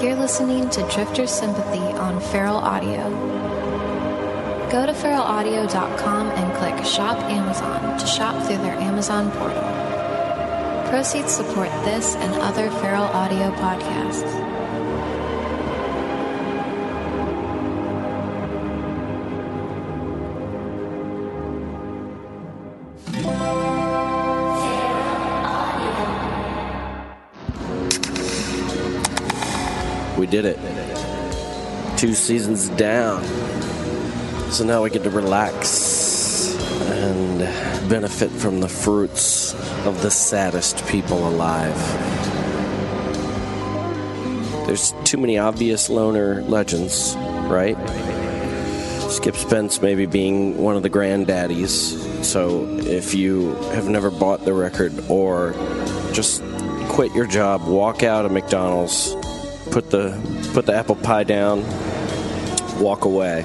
You're listening to Drifter Sympathy on Feral Audio. Go to feralaudio.com and click Shop Amazon to shop through their Amazon portal. Proceeds support this and other Feral Audio podcasts. Did it. Two seasons down. So now we get to relax and benefit from the fruits of the saddest people alive. There's too many obvious loner legends, right? Skip Spence maybe being one of the granddaddies. So if you have never bought the record or just quit your job, walk out of McDonald's, put the put the apple pie down, walk away,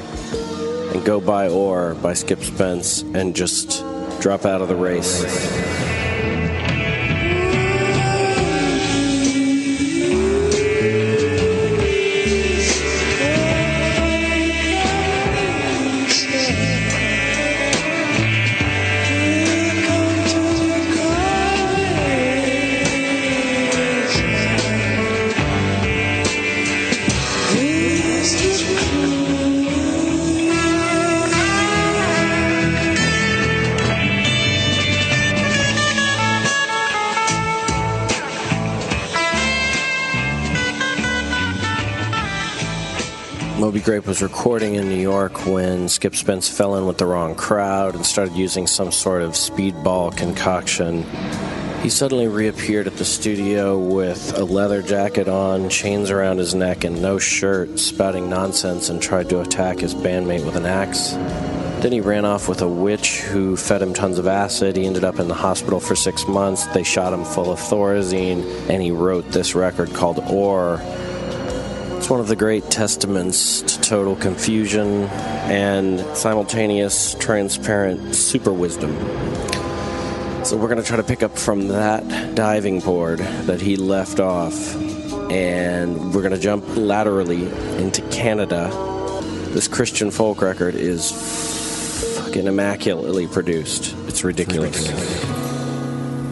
and go buy Oar by Skip Spence and just drop out of the race. Grape was recording in New York when Skip Spence fell in with the wrong crowd and started using some sort of speedball concoction. He suddenly reappeared at the studio with a leather jacket on, chains around his neck, and no shirt, spouting nonsense and tried to attack his bandmate with an axe. Then he ran off with a witch who fed him tons of acid. He ended up in the hospital for six months. They shot him full of Thorazine, and he wrote this record called Oar. It's one of the great testaments to total confusion and simultaneous, transparent super wisdom. So we're going to try to pick up from that diving board that he left off, and we're going to jump laterally into Canada. This Christian folk record is fucking immaculately produced. It's ridiculous.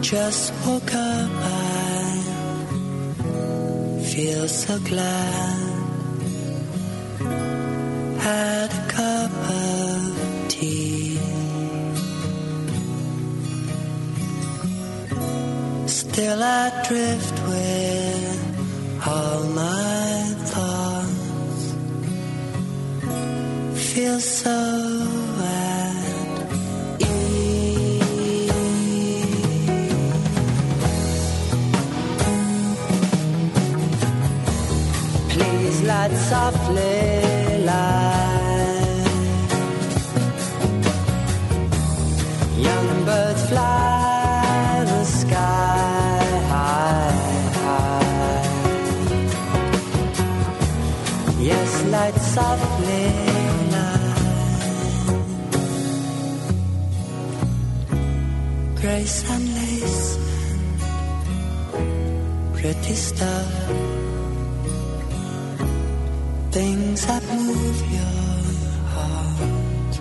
Just woke up, I feel so glad. Still I drift with all my thoughts. Feel so at Please light softly, softly, light. Grace and lace, pretty stuff things that move your heart.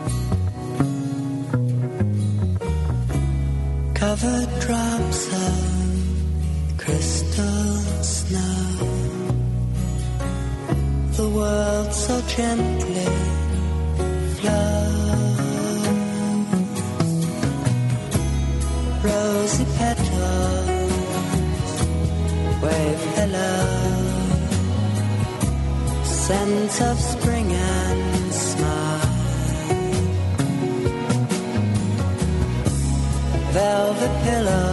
Covered gently. Rosy petals wave hello. Of spring and smile. Velvet pillows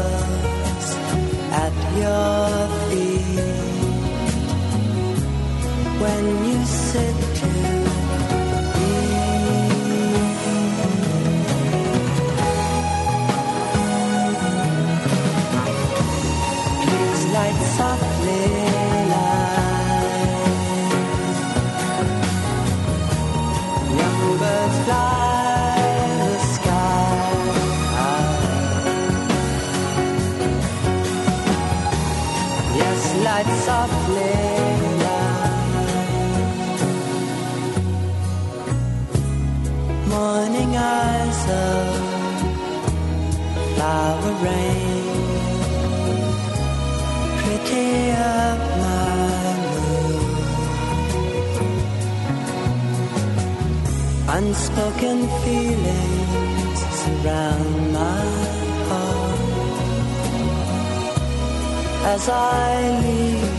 Unspoken feelings surround my heart. As I leave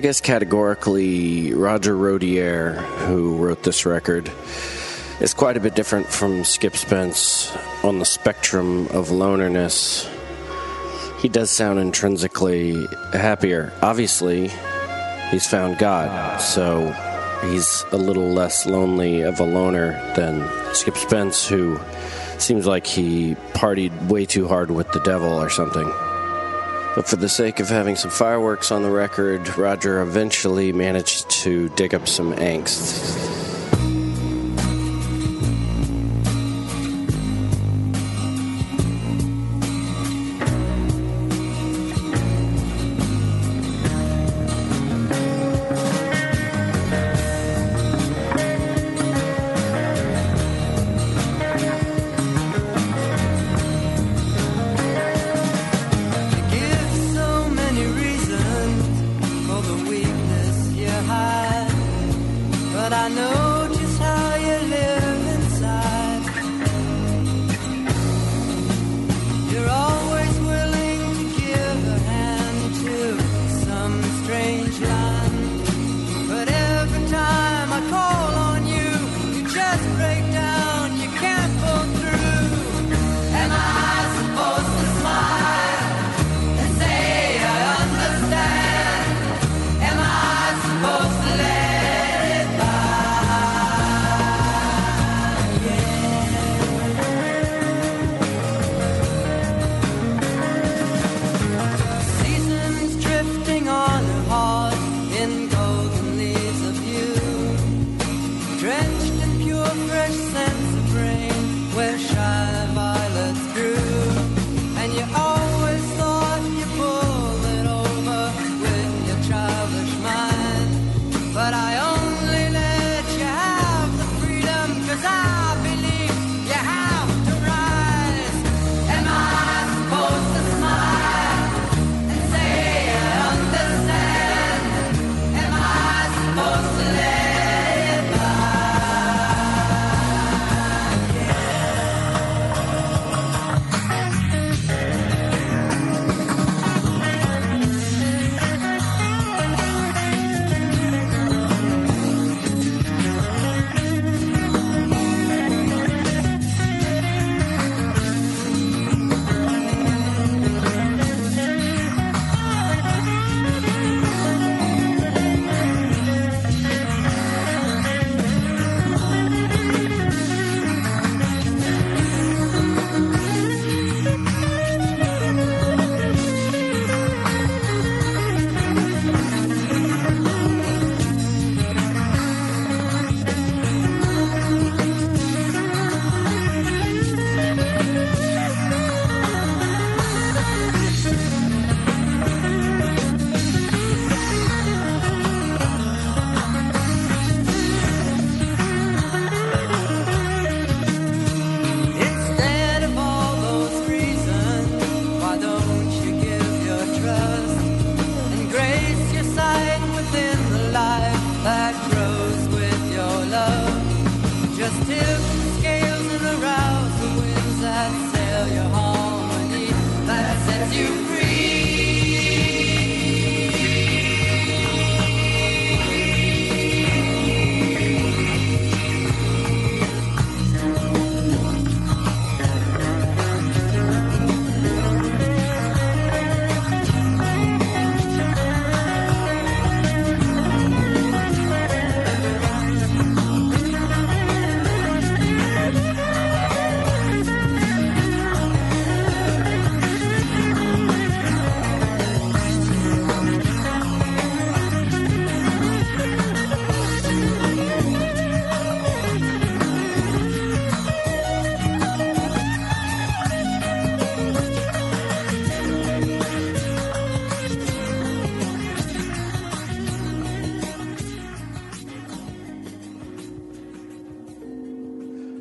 I guess categorically, Roger Rodier, who wrote this record, is quite a bit different from Skip Spence on the spectrum of lonerness. He does sound intrinsically happier. Obviously, he's found God, so he's a little less lonely of a loner than Skip Spence, who seems like he partied way too hard with the devil or something. But for the sake of having some fireworks on the record, Roger eventually managed to dig up some angst.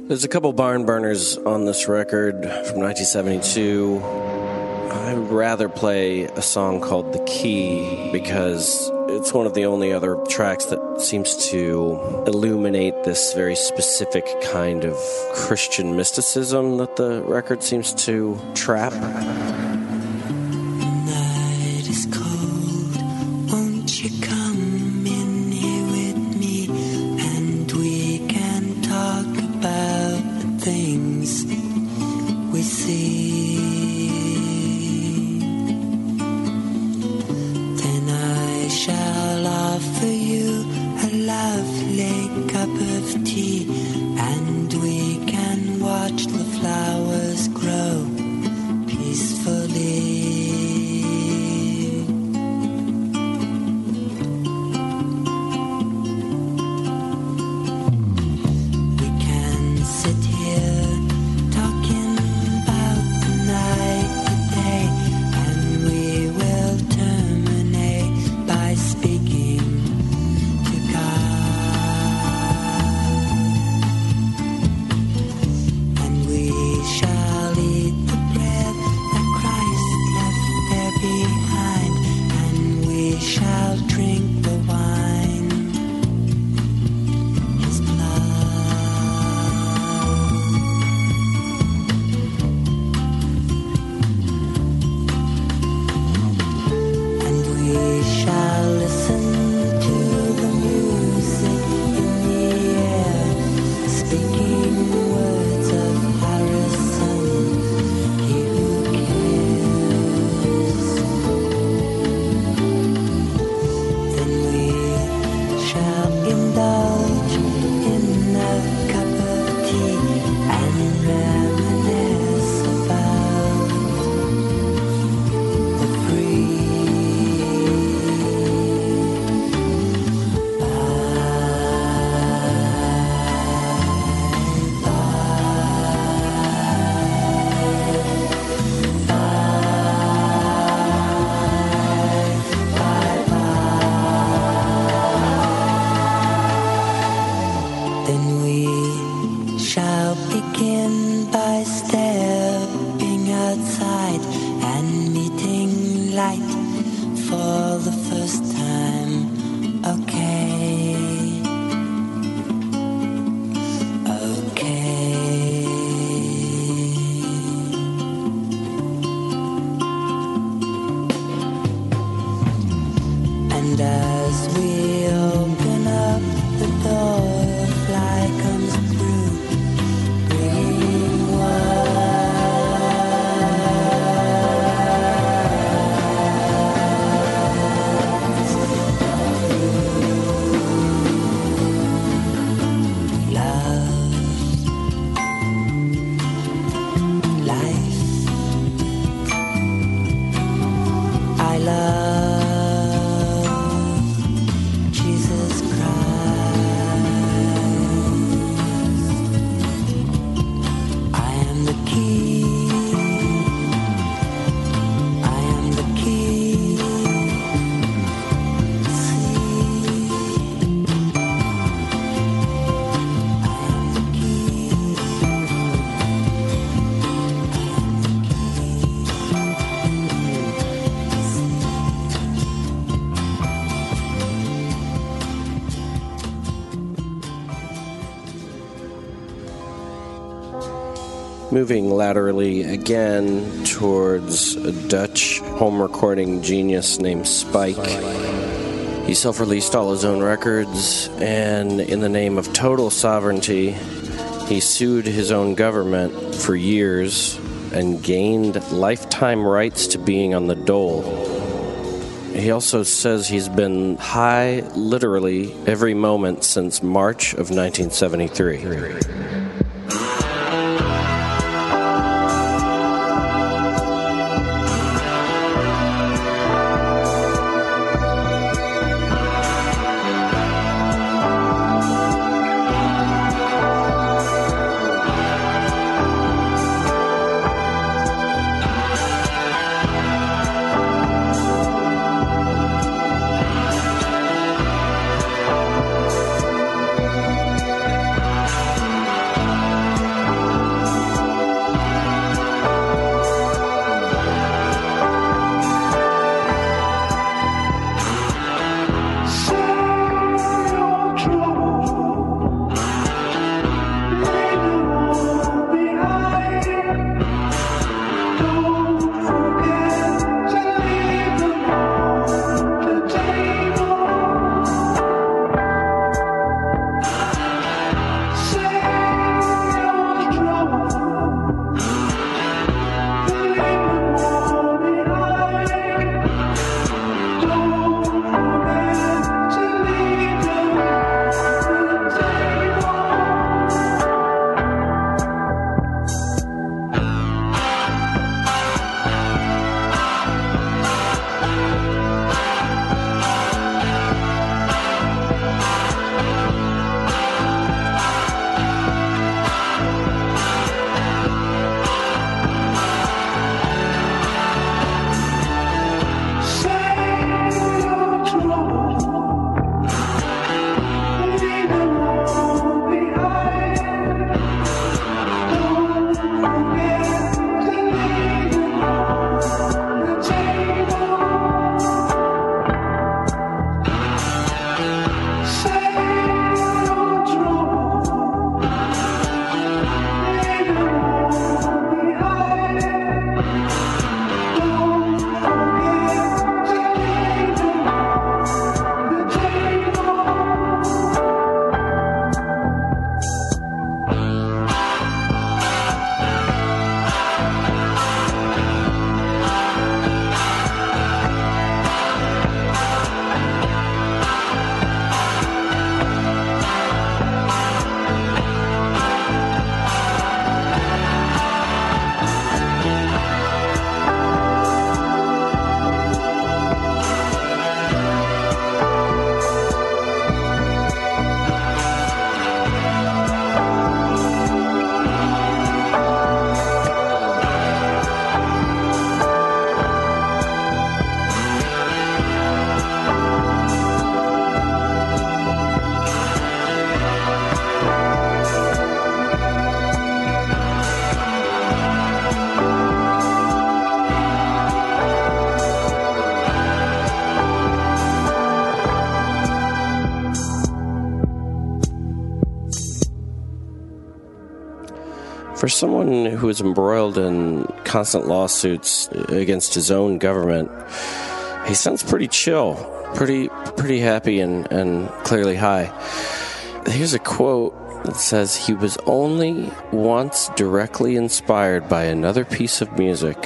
There's a couple barn burners on this record from 1972. I'd rather play a song called The Key because it's one of the only other tracks that seems to illuminate this very specific kind of Christian mysticism that the record seems to trap. Moving laterally again towards a Dutch home recording genius named Spike. He self released all his own records, and in the name of total sovereignty, he sued his own government for years and gained lifetime rights to being on the dole. He also says he's been high literally every moment since March of 1973. For someone who is embroiled in constant lawsuits against his own government, he sounds pretty chill, pretty pretty happy and, and clearly high. Here's a quote that says he was only once directly inspired by another piece of music,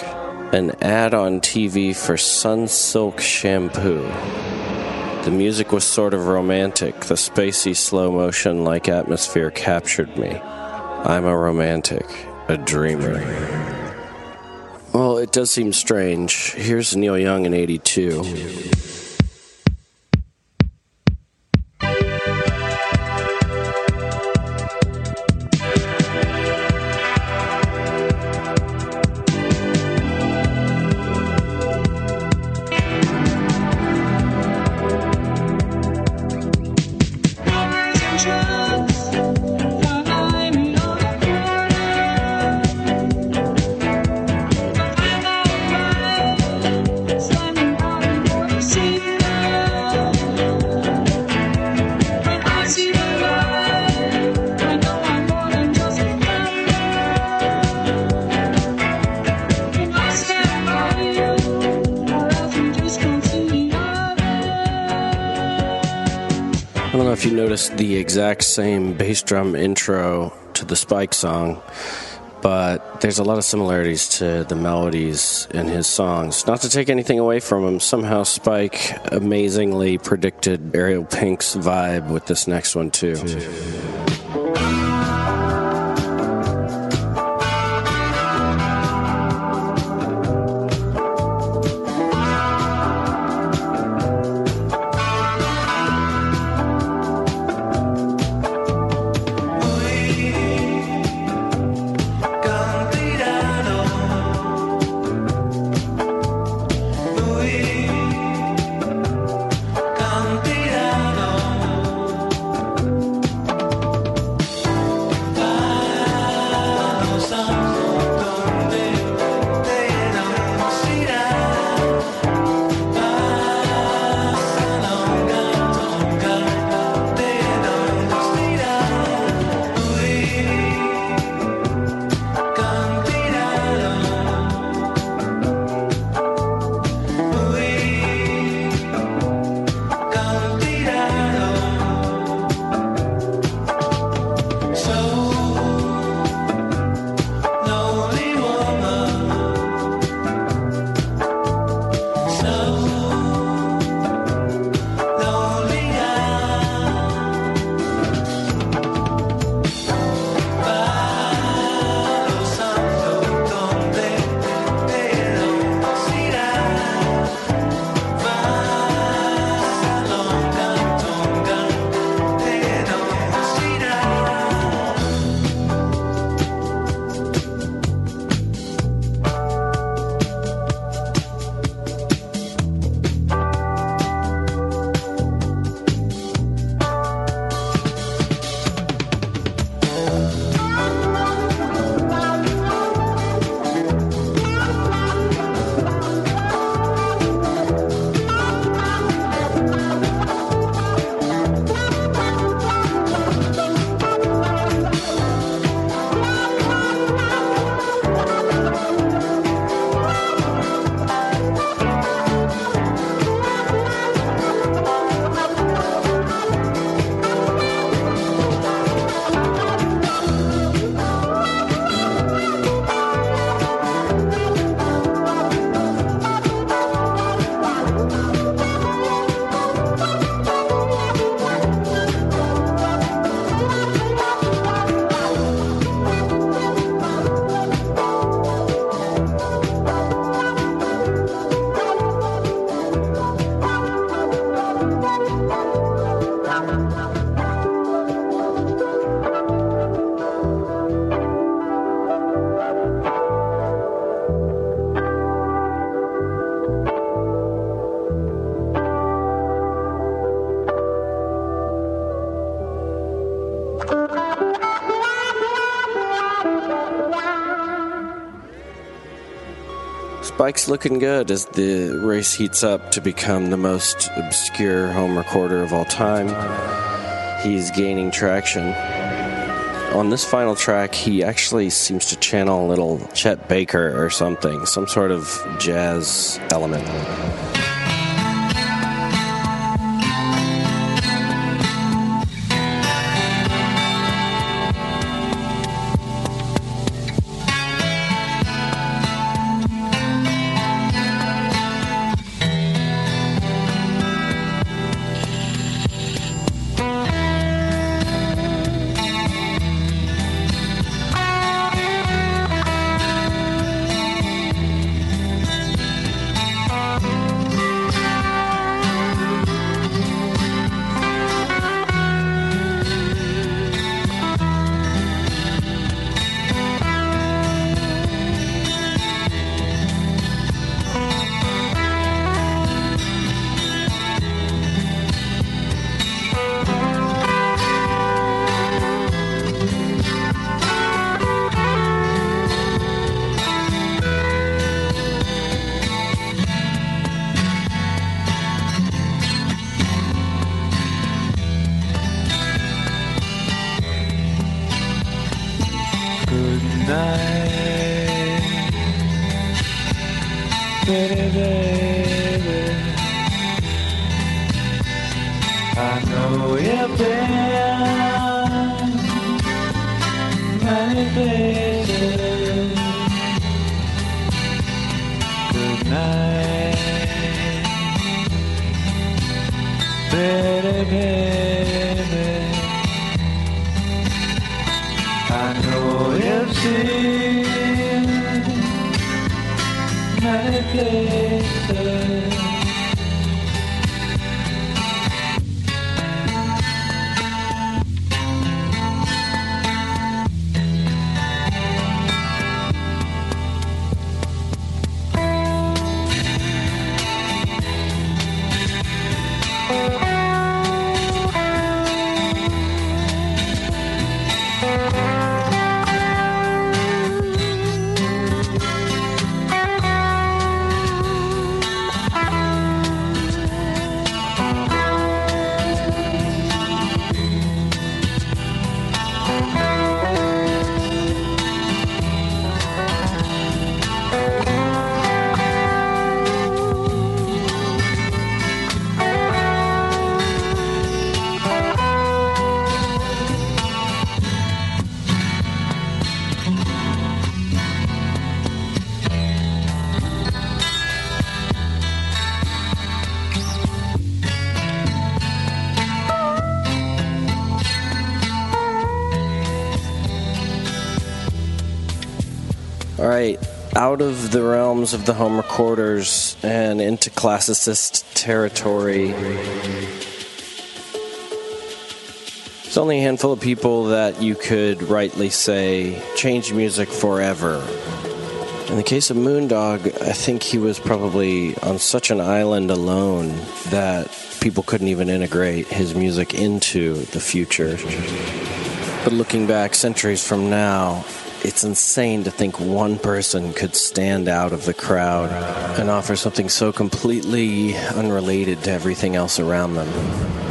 an ad on TV for Sunsilk shampoo. The music was sort of romantic. The spacey slow motion like atmosphere captured me. I'm a romantic, a dreamer. Well, it does seem strange. Here's Neil Young in 82. Bass drum intro to the Spike song, but there's a lot of similarities to the melodies in his songs. Not to take anything away from him, somehow Spike amazingly predicted Ariel Pink's vibe with this next one, too. Spike's looking good as the race heats up to become the most obscure home recorder of all time. He's gaining traction. On this final track, he actually seems to channel a little Chet Baker or something, some sort of jazz element. Out of the realms of the home recorders and into classicist territory. There's only a handful of people that you could rightly say change music forever. In the case of Moondog, I think he was probably on such an island alone that people couldn't even integrate his music into the future. But looking back centuries from now, it's insane to think one person could stand out of the crowd and offer something so completely unrelated to everything else around them.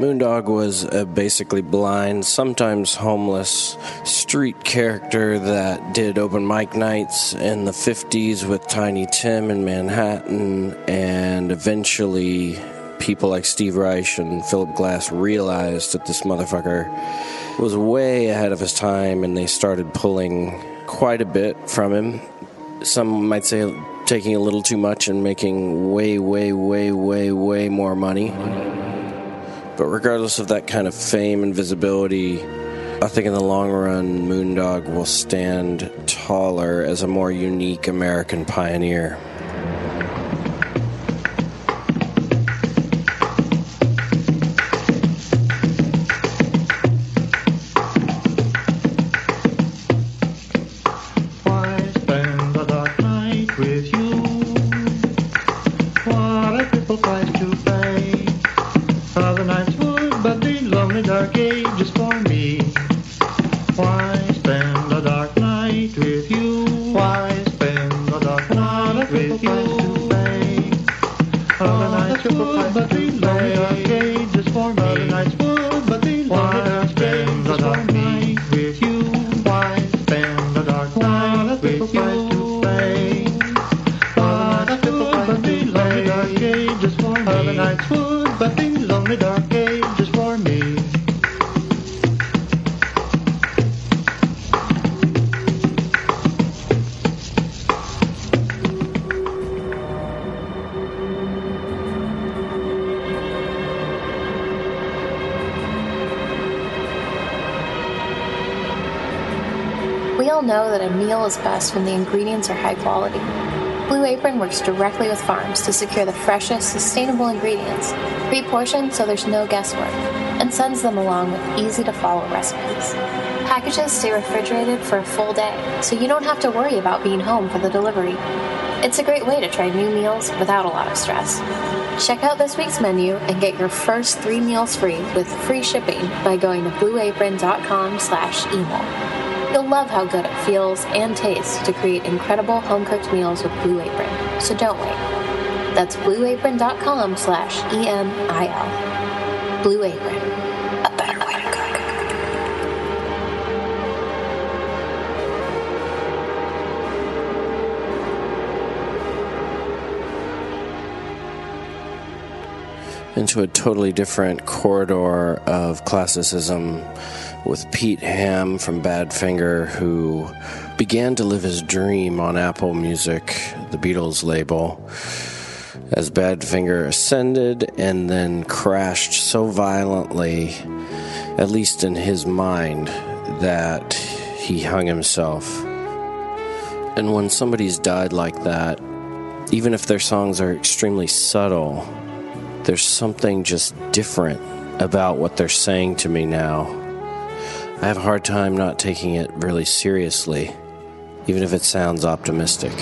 Moondog was a basically blind, sometimes homeless street character that did open mic nights in the 50s with Tiny Tim in Manhattan, and eventually people like Steve Reich and Philip Glass realized that this motherfucker was way ahead of his time and they started pulling quite a bit from him. Some might say taking a little too much and making way, way, way, way, way more money. But regardless of that kind of fame and visibility, I think in the long run, Moondog will stand taller as a more unique American pioneer. Best when the ingredients are high quality. Blue Apron works directly with farms to secure the freshest, sustainable ingredients, pre portioned so there's no guesswork, and sends them along with easy to follow recipes. Packages stay refrigerated for a full day, so you don't have to worry about being home for the delivery. It's a great way to try new meals without a lot of stress. Check out this week's menu and get your first three meals free with free shipping by going to blueapron.com slash emo. You'll love how good it feels and tastes to create incredible home-cooked meals with Blue Apron, so don't wait. That's blueapron.com slash E-M-I-L. Blue Apron, a better way to cook. into a totally different corridor of classicism with Pete Ham from Badfinger, who began to live his dream on Apple Music, the Beatles label, as Badfinger ascended and then crashed so violently, at least in his mind, that he hung himself. And when somebody's died like that, even if their songs are extremely subtle, there's something just different about what they're saying to me now. I have a hard time not taking it really seriously, even if it sounds optimistic.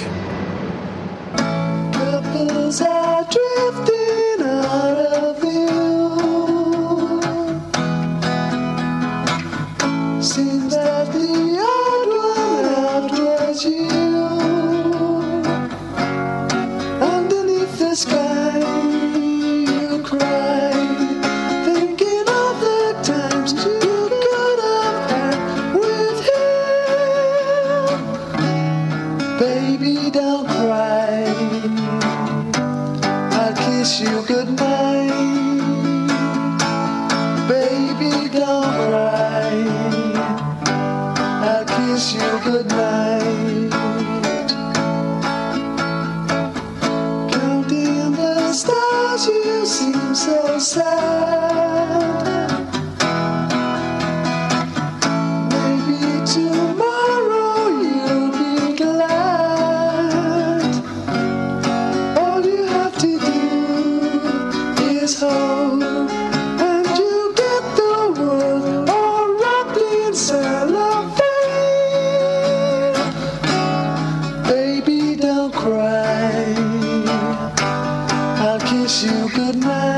I'll you goodnight. Baby,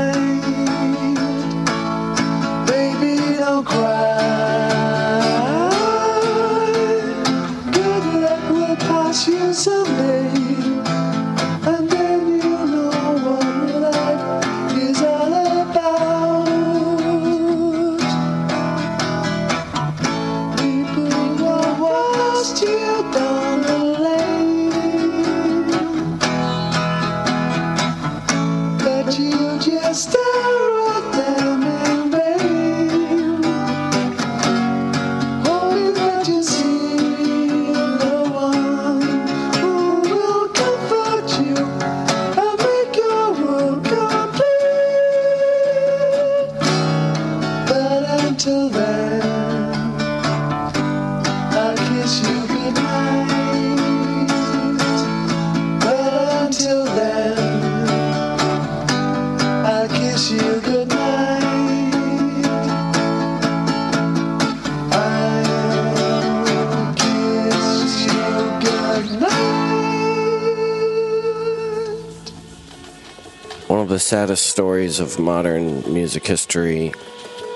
saddest stories of modern music history.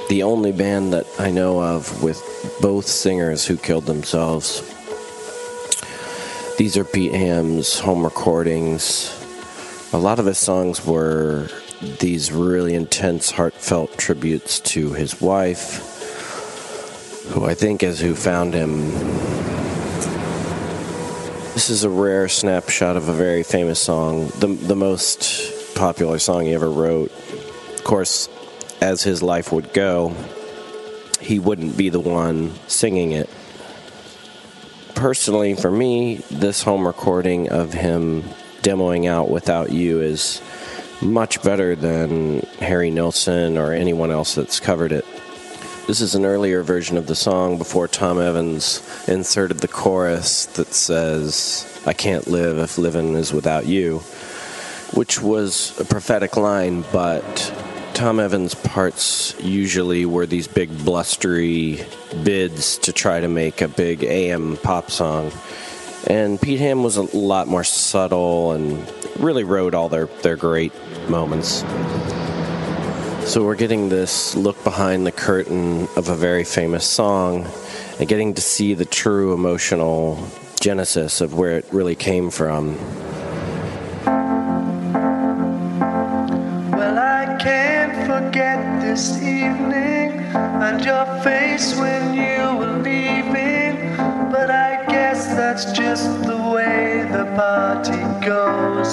The only band that I know of with both singers who killed themselves. These are Pete Ham's home recordings. A lot of his songs were these really intense, heartfelt tributes to his wife, who I think is who found him. This is a rare snapshot of a very famous song, the, the most popular song he ever wrote. Of course, as his life would go, he wouldn't be the one singing it. Personally, for me, this home recording of him demoing out Without You is much better than Harry Nilsson or anyone else that's covered it. This is an earlier version of the song before Tom Evans inserted the chorus that says, I can't live if living is without you, which was a prophetic line, but Tom Evans' parts usually were these big blustery bids to try to make a big AM pop song. And Pete Ham was a lot more subtle and really wrote all their, their great moments. So we're getting this look behind the curtain of a very famous song and getting to see the true emotional genesis of where it really came from. Forget this evening and your face when you were leaving. But I guess that's just the way the party goes.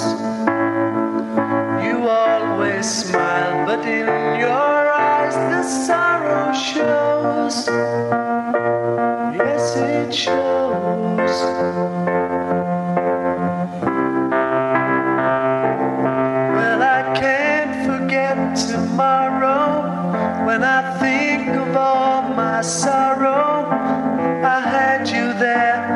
You always smile, but in your eyes the sorrow shows. Yes, it shows. When I think of all my sorrow. I had you there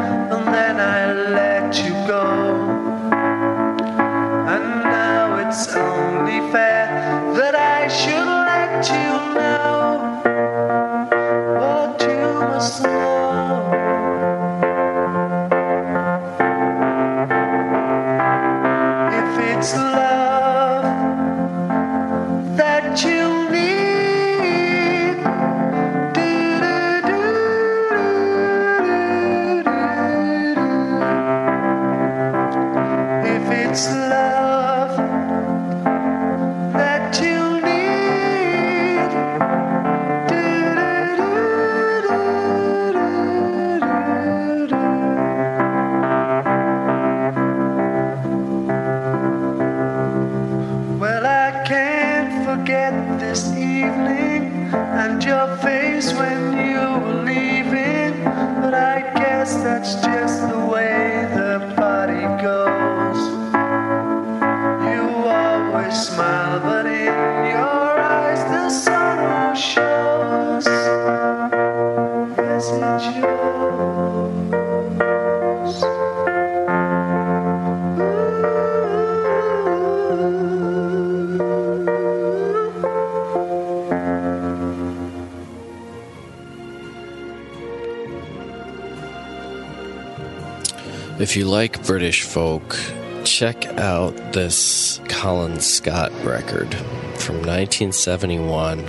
If you like British folk, check out this Colin Scott record from 1971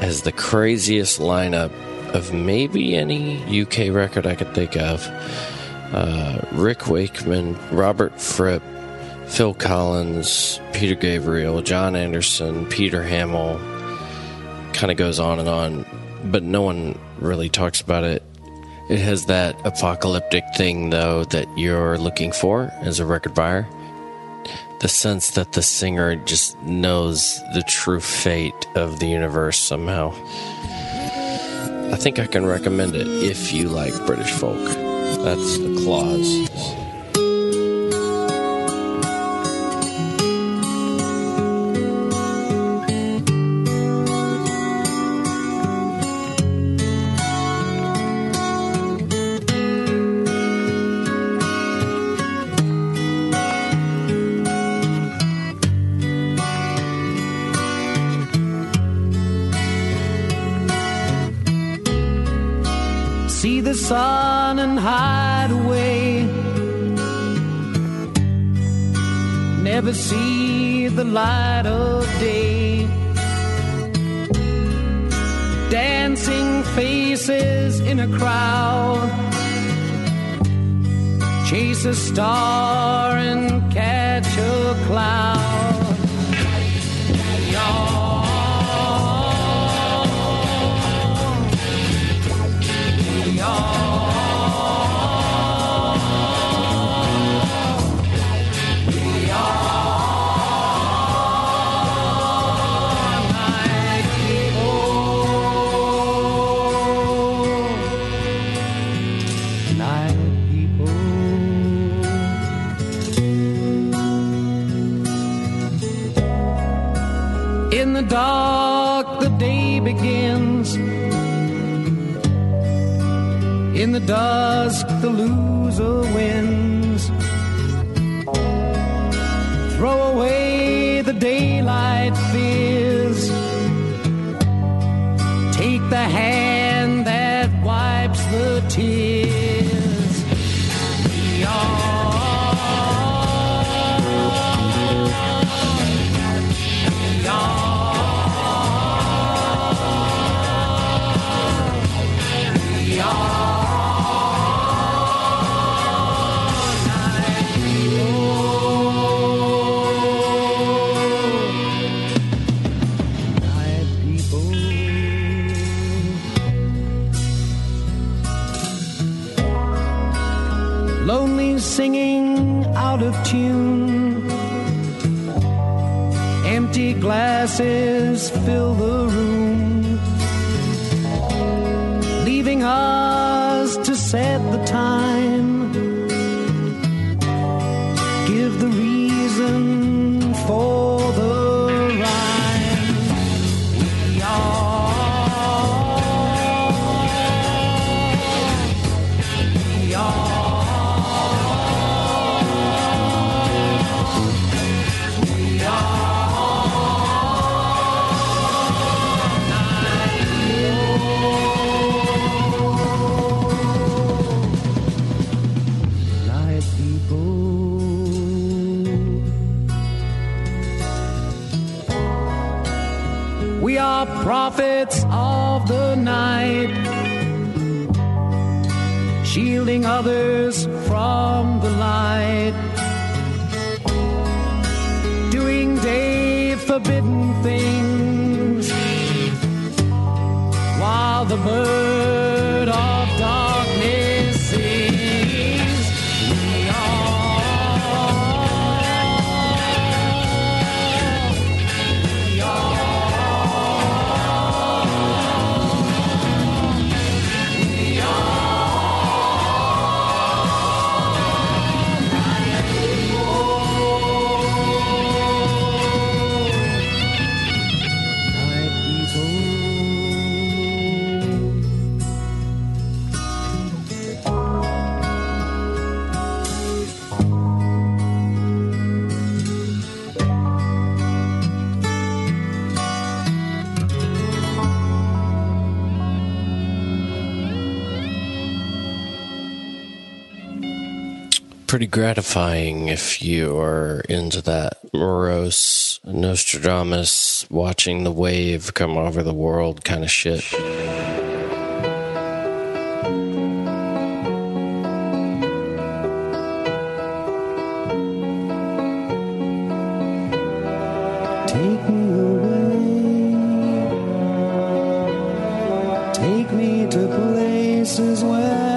as the craziest lineup of maybe any UK record I could think of. Uh, Rick Wakeman, Robert Fripp, Phil Collins, Peter Gabriel, Jon Anderson, Peter Hammill. Kind of goes on and on, but no one really talks about it. It has that apocalyptic thing, though, that you're looking for as a record buyer. The sense that the singer just knows the true fate of the universe somehow. I think I can recommend it if you like British folk. That's the clause. Light of day. Dancing faces in a crowd. Chase a star and catch a cloud. dark the day begins. In the dusk the loser wins. Throw away the daylight fears. Take the hand that wipes the tears. glasses others. gratifying if you are into that morose Nostradamus watching the wave come over the world kind of shit. Take me away. Take me to places where.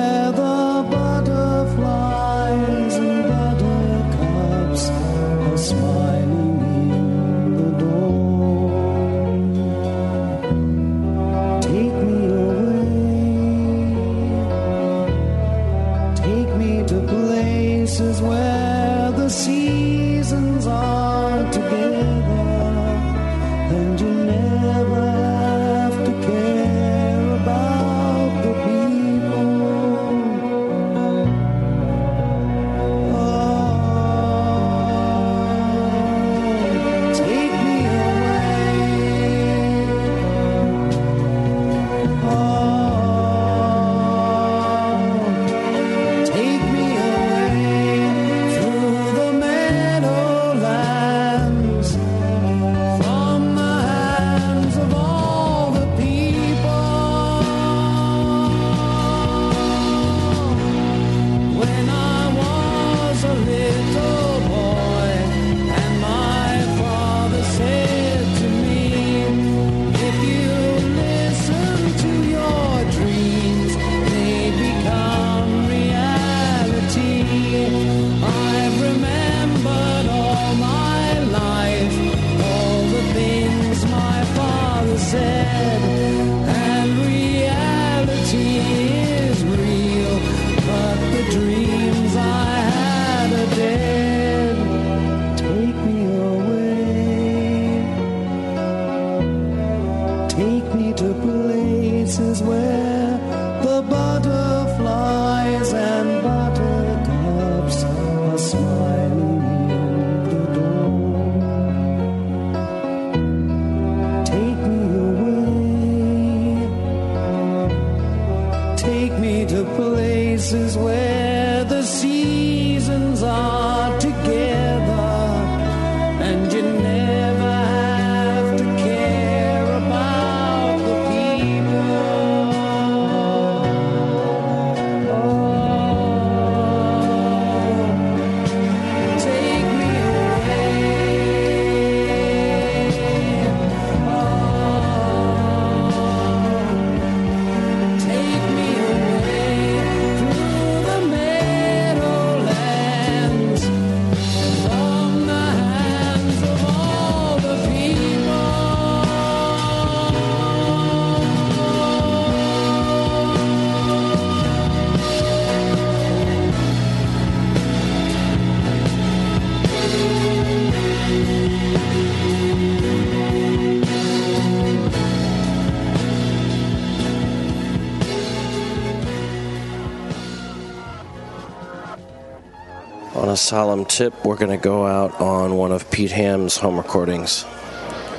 A solemn tip, we're going to go out on one of Pete Ham's home recordings.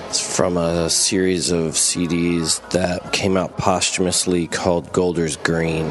It's from a series of CDs that came out posthumously called Golders Green.